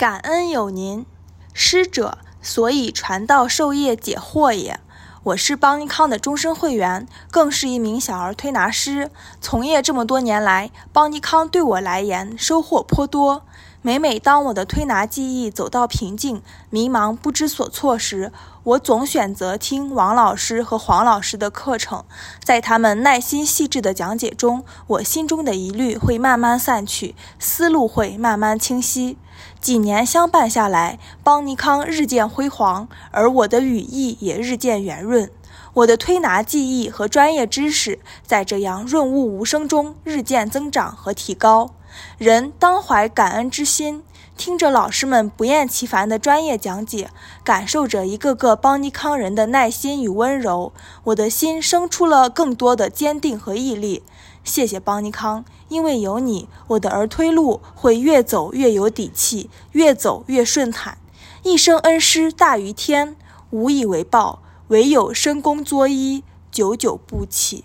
感恩有您，师者，所以传道授业解惑也。我是邦尼康的终身会员，更是一名小儿推拿师。从业这么多年来，邦尼康对我来言收获颇多。每每当我的推拿技艺走到瓶颈、迷茫不知所措时，我总选择听王老师和黄老师的课程。在他们耐心细致的讲解中，我心中的疑虑会慢慢散去，思路会慢慢清晰。几年相伴下来，邦尼康日渐辉煌，而我的羽翼也日渐圆润。我的推拿技艺和专业知识在这样润物无声中日渐增长和提高。人当怀感恩之心，听着老师们不厌其烦的专业讲解，感受着一个个邦尼康人的耐心与温柔，我的心生出了更多的坚定和毅力。谢谢邦尼康，因为有你，我的儿推路会越走越有底气，越走越顺坦。一生恩师大于天，无以为报，唯有深宫作揖，久久不起。